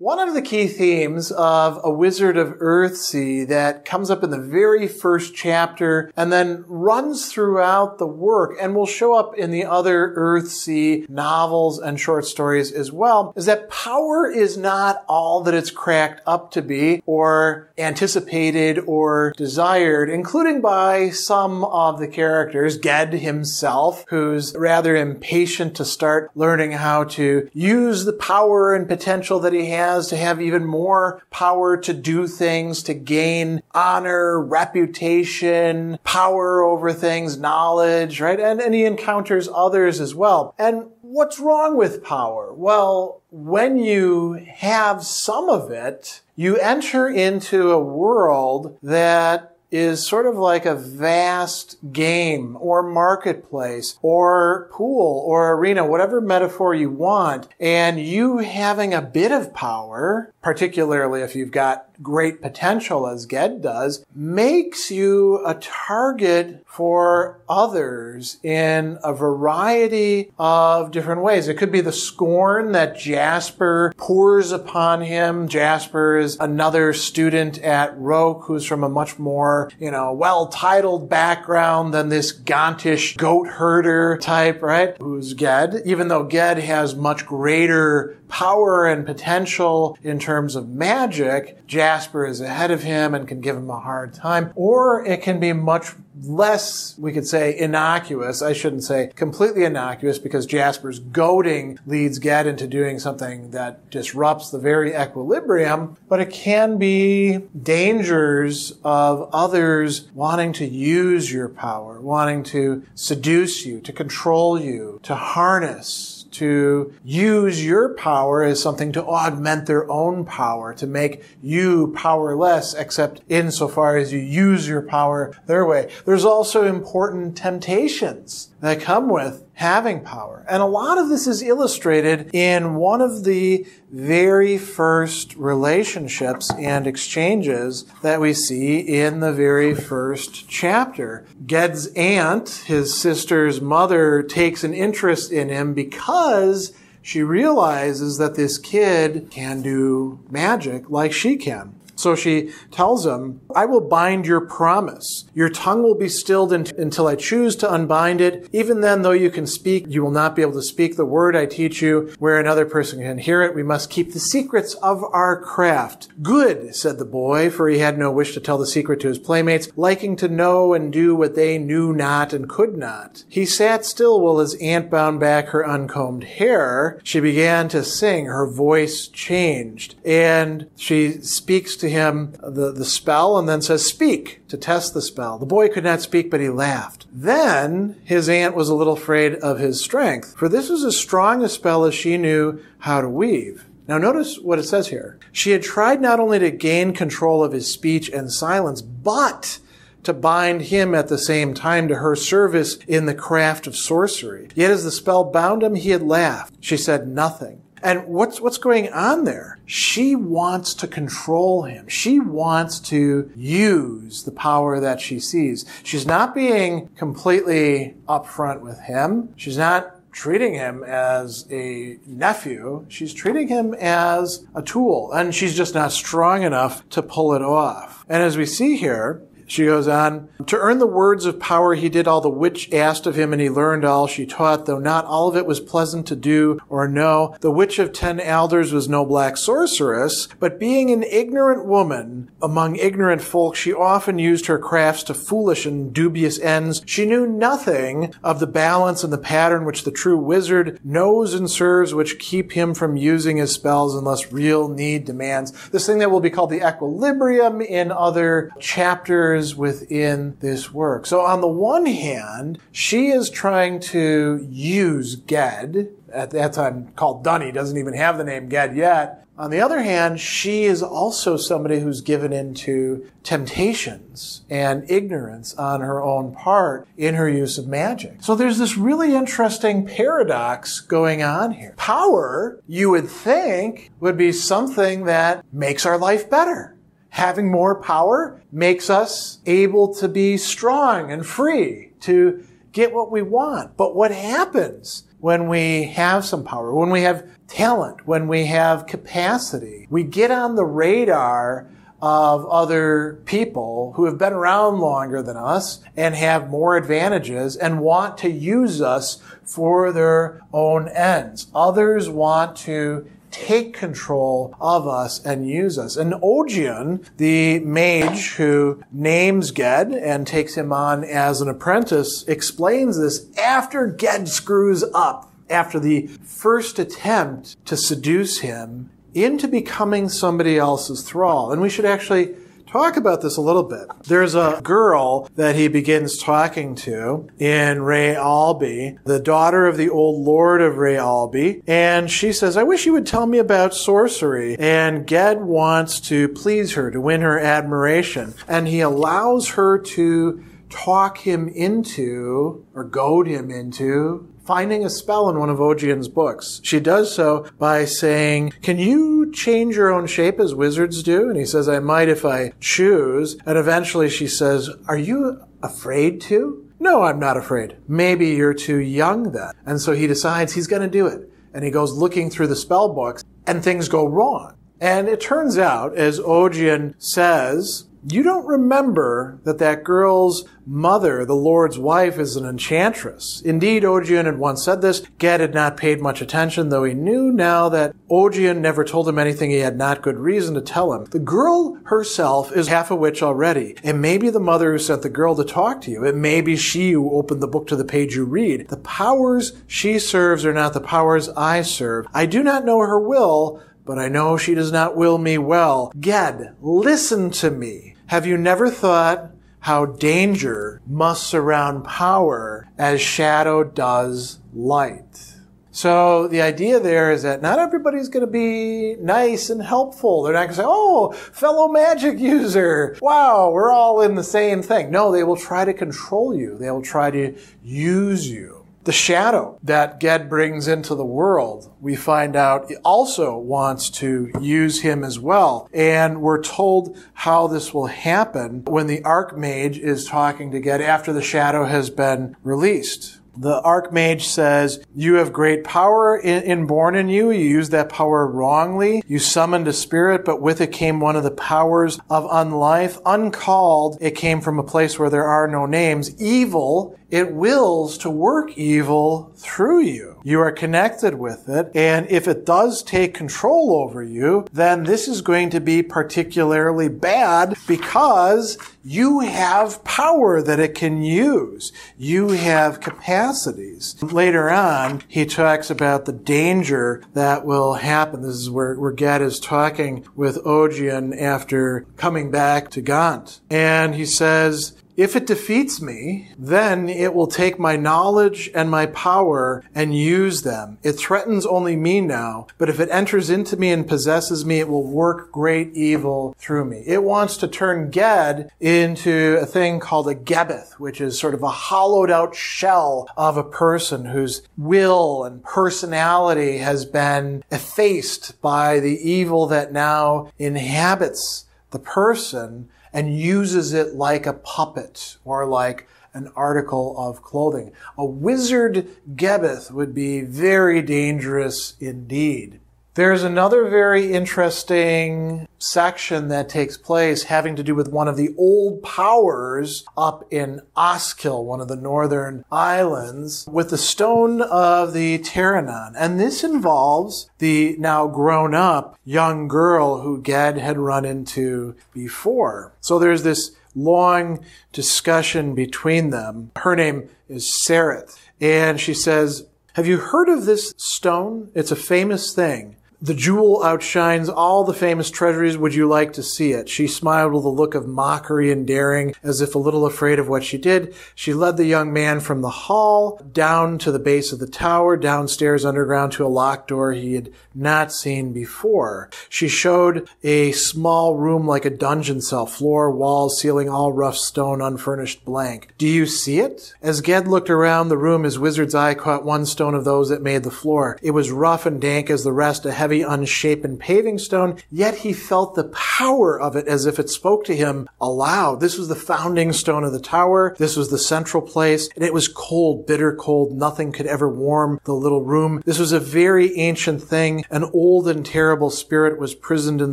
One of the key themes of A Wizard of Earthsea that comes up in the very first chapter and then runs throughout the work and will show up in the other Earthsea novels and short stories as well is that power is not all that it's cracked up to be or anticipated or desired, including by some of the characters, Ged himself, who's rather impatient to start learning how to use the power and potential that he has has to have even more power to do things, to gain honor, reputation, power over things, knowledge, right? And, and he encounters others as well. And what's wrong with power? Well, when you have some of it, you enter into a world that is sort of like a vast game or marketplace or pool or arena, whatever metaphor you want. And you having a bit of power, particularly if you've got great potential as Ged does, makes you a target for others in a variety of different ways. It could be the scorn that Jasper pours upon him. Jasper is another student at Roke who's from a much more, you know, well-titled background than this Gontish goat herder type, right? Who's Ged, even though Ged has much greater power and potential in terms of magic, Jasper is ahead of him and can give him a hard time. Or it can be much less, we could say, innocuous. I shouldn't say completely innocuous because Jasper's goading leads Ged into doing something that disrupts the very equilibrium, but it can be dangers of others wanting to use your power, wanting to seduce you, to control you, to harness to use your power as something to augment their own power, to make you powerless, except insofar as you use your power their way. There's also important temptations that come with having power. And a lot of this is illustrated in one of the very first relationships and exchanges that we see in the very first chapter. Ged's aunt, his sister's mother, takes an interest in him because she realizes that this kid can do magic like she can. So she tells him, I will bind your promise. Your tongue will be stilled until I choose to unbind it. Even then, though you can speak, you will not be able to speak the word I teach you where another person can hear it. We must keep the secrets of our craft. Good, said the boy, for he had no wish to tell the secret to his playmates, liking to know and do what they knew not and could not. He sat still while his aunt bound back her uncombed hair. She began to sing. Her voice changed and she speaks to him the, the spell and then says, speak to test the spell. The boy could not speak, but he laughed. Then his aunt was a little afraid of his strength, for this was as strong a spell as she knew how to weave. Now notice what it says here. She had tried not only to gain control of his speech and silence, but to bind him at the same time to her service in the craft of sorcery. Yet as the spell bound him, he had laughed. She said nothing. And what's, what's going on there? She wants to control him. She wants to use the power that she sees. She's not being completely upfront with him. She's not treating him as a nephew. She's treating him as a tool, and she's just not strong enough to pull it off. And as we see here, she goes on, to earn the words of power, he did all the witch asked of him, and he learned all she taught, though not all of it was pleasant to do or know. The witch of ten alders was no black sorceress, but being an ignorant woman among ignorant folk, she often used her crafts to foolish and dubious ends. She knew nothing of the balance and the pattern which the true wizard knows and serves, which keep him from using his spells unless real need demands. This thing that will be called the equilibrium in other chapters within this work. So on the one hand, she is trying to use Ged, at that time called Duny, doesn't even have the name Ged yet, On the other hand, she is also somebody who's given into temptations and ignorance on her own part in her use of magic. So there's this really interesting paradox going on here. Power, you would think, would be something that makes our life better. Having more power makes us able to be strong and free to get what we want. But what happens when we have some power, when we have talent, when we have capacity? We get on the radar of other people who have been around longer than us and have more advantages and want to use us for their own ends. Others want to take control of us and use us. And Ogion, the mage who names Ged and takes him on as an apprentice, explains this after Ged screws up, after the first attempt to seduce him into becoming somebody else's thrall. And we should actually talk about this a little bit. There's a girl that he begins talking to in Re Albi, the daughter of the old lord of Re Albi, and she says, I wish you would tell me about sorcery. And Ged wants to please her, to win her admiration, and he allows her to talk him into, or goad him into, finding a spell in one of Ogion's books. She does so by saying, Can you change your own shape as wizards do? And he says, I might if I choose. And eventually she says, Are you afraid to? No, I'm not afraid. Maybe you're too young then. And so he decides he's going to do it. And he goes looking through the spell books and things go wrong. And it turns out, as Ogion says, you don't remember that that girl's mother, the Lord's wife, is an enchantress. Indeed, Ogion had once said this. Ged had not paid much attention, though he knew now that Ogion never told him anything he had not good reason to tell him. The girl herself is half a witch already. It may be the mother who sent the girl to talk to you. It may be she who opened the book to the page you read. The powers she serves are not the powers I serve. I do not know her will, but I know she does not will me well. Ged, listen to me. Have you never thought how danger must surround power as shadow does light? So the idea there is that not everybody's going to be nice and helpful. They're not going to say, oh, fellow magic user. Wow, we're all in the same thing. No, they will try to control you. They will try to use you the shadow that Ged brings into the world, we find out also wants to use him as well. And we're told how this will happen when the Archmage is talking to Ged after the shadow has been released. The Archmage says, You have great power inborn in you. You used that power wrongly. You summoned a spirit, but with it came one of the powers of unlife. Uncalled, it came from a place where there are no names. Evil, it wills to work evil through you. You are connected with it. And if it does take control over you, then this is going to be particularly bad because you have power that it can use. You have capacities. Later on, he talks about the danger that will happen. This is where, where Ged is talking with Ogion after coming back to Gont. And he says, if it defeats me, then it will take my knowledge and my power and use them. It threatens only me now, but if it enters into me and possesses me, it will work great evil through me. It wants to turn Ged into a thing called a Gebbeth, which is sort of a hollowed out shell of a person whose will and personality has been effaced by the evil that now inhabits the person and uses it like a puppet or like an article of clothing. A wizard Gebbeth would be very dangerous indeed. There's another very interesting section that takes place having to do with one of the old powers up in Osskil, one of the northern islands, with the stone of the Terrenon. And this involves the now grown up young girl who Ged had run into before. So there's this long discussion between them. Her name is Serret. And she says, have you heard of this stone? It's a famous thing. The jewel outshines all the famous treasuries. Would you like to see it? She smiled with a look of mockery and daring, as if a little afraid of what she did. She led the young man from the hall down to the base of the tower, downstairs underground to a locked door he had not seen before. She showed a small room like a dungeon cell, floor, walls, ceiling, all rough stone, unfurnished blank. Do you see it? As Ged looked around the room, his wizard's eye caught one stone of those that made the floor. It was rough and dank as the rest, a heavy, unshapen paving stone, yet he felt the power of it as if it spoke to him aloud. This was the founding stone of the tower. This was the central place, and it was cold, bitter cold. Nothing could ever warm the little room. This was a very ancient thing. An old and terrible spirit was prisoned in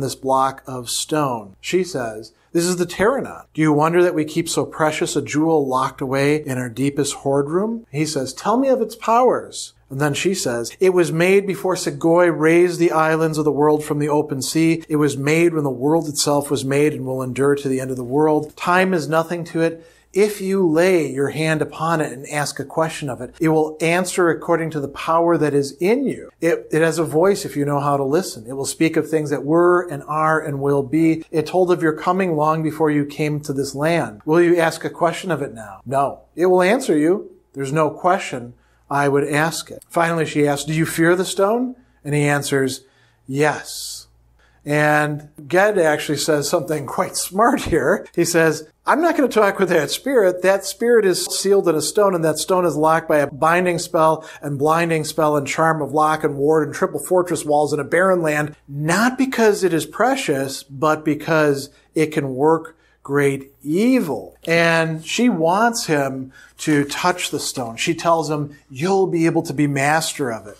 this block of stone. She says, this is the Terrenon. Do you wonder that we keep so precious a jewel locked away in our deepest hoard room? He says, Tell me of its powers. And then she says, It was made before Segoy raised the islands of the world from the open sea. It was made when the world itself was made and will endure to the end of the world. Time is nothing to it. If you lay your hand upon it and ask a question of it, it will answer according to the power that is in you. It, it has a voice if you know how to listen. It will speak of things that were and are and will be. It told of your coming long before you came to this land. Will you ask a question of it now? No. It will answer you. There's no question. I would ask it. Finally, she asks, Do you fear the stone? And he answers, Yes. And Ged actually says something quite smart here. He says, I'm not going to talk with that spirit. That spirit is sealed in a stone, and that stone is locked by a binding spell and blinding spell and charm of lock and ward and triple fortress walls in a barren land, not because it is precious, but because it can work great evil. And she wants him to touch the stone. She tells him, You'll be able to be master of it.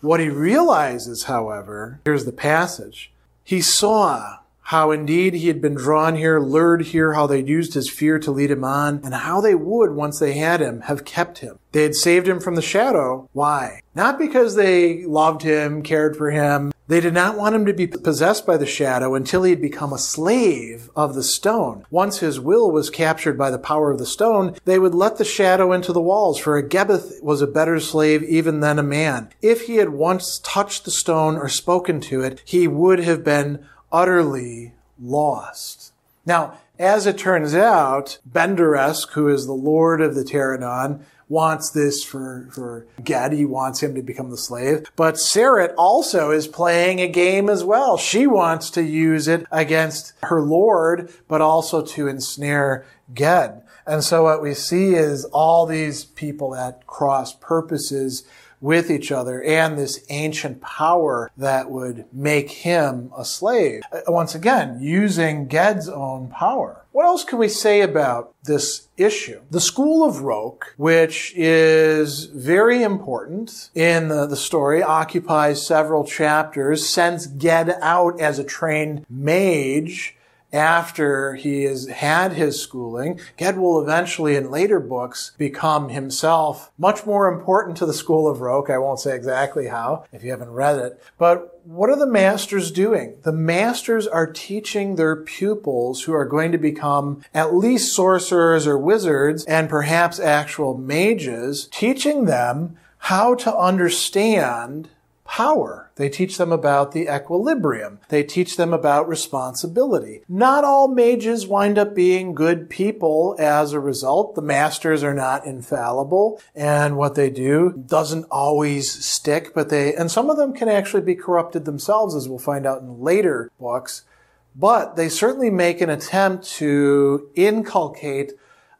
What he realizes, however, here's the passage. He saw how indeed he had been drawn here, lured here, how they'd used his fear to lead him on, and how they would, once they had him, have kept him. They had saved him from the shadow. Why? Not because they loved him, cared for him. They did not want him to be possessed by the shadow until he had become a slave of the stone. Once his will was captured by the power of the stone, they would let the shadow into the walls, for a Gebbeth was a better slave even than a man. If he had once touched the stone or spoken to it, he would have been utterly lost. Now, as it turns out, Benderesk, who is the lord of the Terrenon, wants this for, for Ged. He wants him to become the slave. But Serret also is playing a game as well. She wants to use it against her lord, but also to ensnare Ged. And so what we see is all these people at cross purposes with each other and this ancient power that would make him a slave. Uh, once again, using Ged's own power. What else can we say about this issue? The School of Roke, which is very important in the, the story, occupies several chapters, sends Ged out as a trained mage after he has had his schooling. Ged will eventually, in later books, become himself much more important to the School of Roke. I won't say exactly how, if you haven't read it. But what are the masters doing? The masters are teaching their pupils who are going to become at least sorcerers or wizards and perhaps actual mages, teaching them how to understand power. They teach them about the equilibrium. They teach them about responsibility. Not all mages wind up being good people as a result. The masters are not infallible and what they do doesn't always stick, but they, and some of them can actually be corrupted themselves as we'll find out in later books. But they certainly make an attempt to inculcate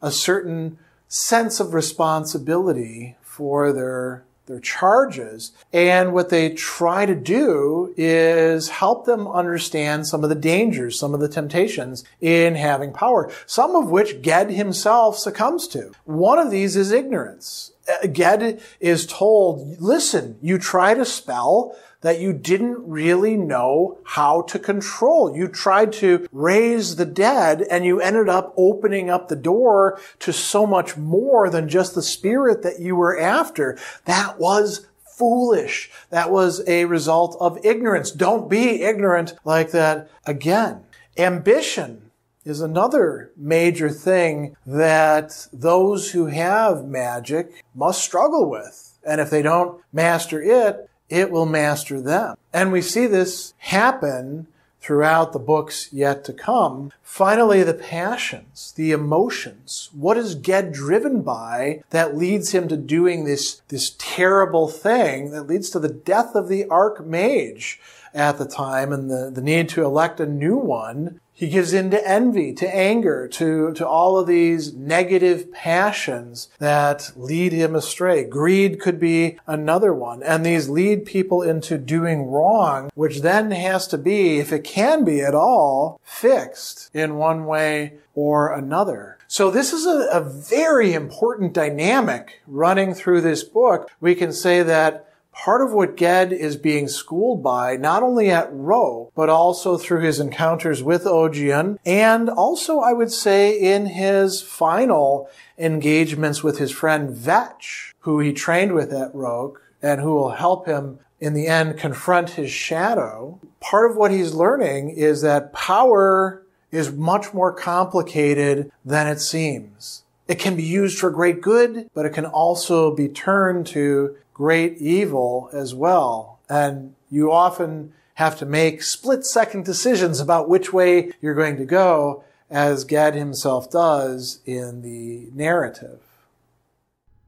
a certain sense of responsibility for their their charges. And what they try to do is help them understand some of the dangers, some of the temptations in having power, some of which Ged himself succumbs to. One of these is ignorance. Uh, Ged is told, listen, you try to spell, that you didn't really know how to control. You tried to raise the dead and you ended up opening up the door to so much more than just the spirit that you were after. That was foolish. That was a result of ignorance. Don't be ignorant like that again. Ambition is another major thing that those who have magic must struggle with. And if they don't master it, it will master them. And we see this happen throughout the books yet to come. Finally, the passions, the emotions. What is Ged driven by that leads him to doing this, this terrible thing that leads to the death of the Archmage at the time and the, the need to elect a new one? He gives in to envy, to anger, to, to all of these negative passions that lead him astray. Greed could be another one. And these lead people into doing wrong, which then has to be, if it can be at all, fixed in one way or another. So this is a, a very important dynamic running through this book. We can say that part of what Ged is being schooled by, not only at Roke, but also through his encounters with Ogion, and also, I would say, in his final engagements with his friend Vetch, who he trained with at Roke, and who will help him in the end confront his shadow. Part of what he's learning is that power is much more complicated than it seems. It can be used for great good, but it can also be turned to great evil as well. And you often have to make split second decisions about which way you're going to go, as Ged himself does in the narrative.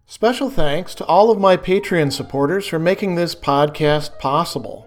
Special thanks to all of my Patreon supporters for making this podcast possible.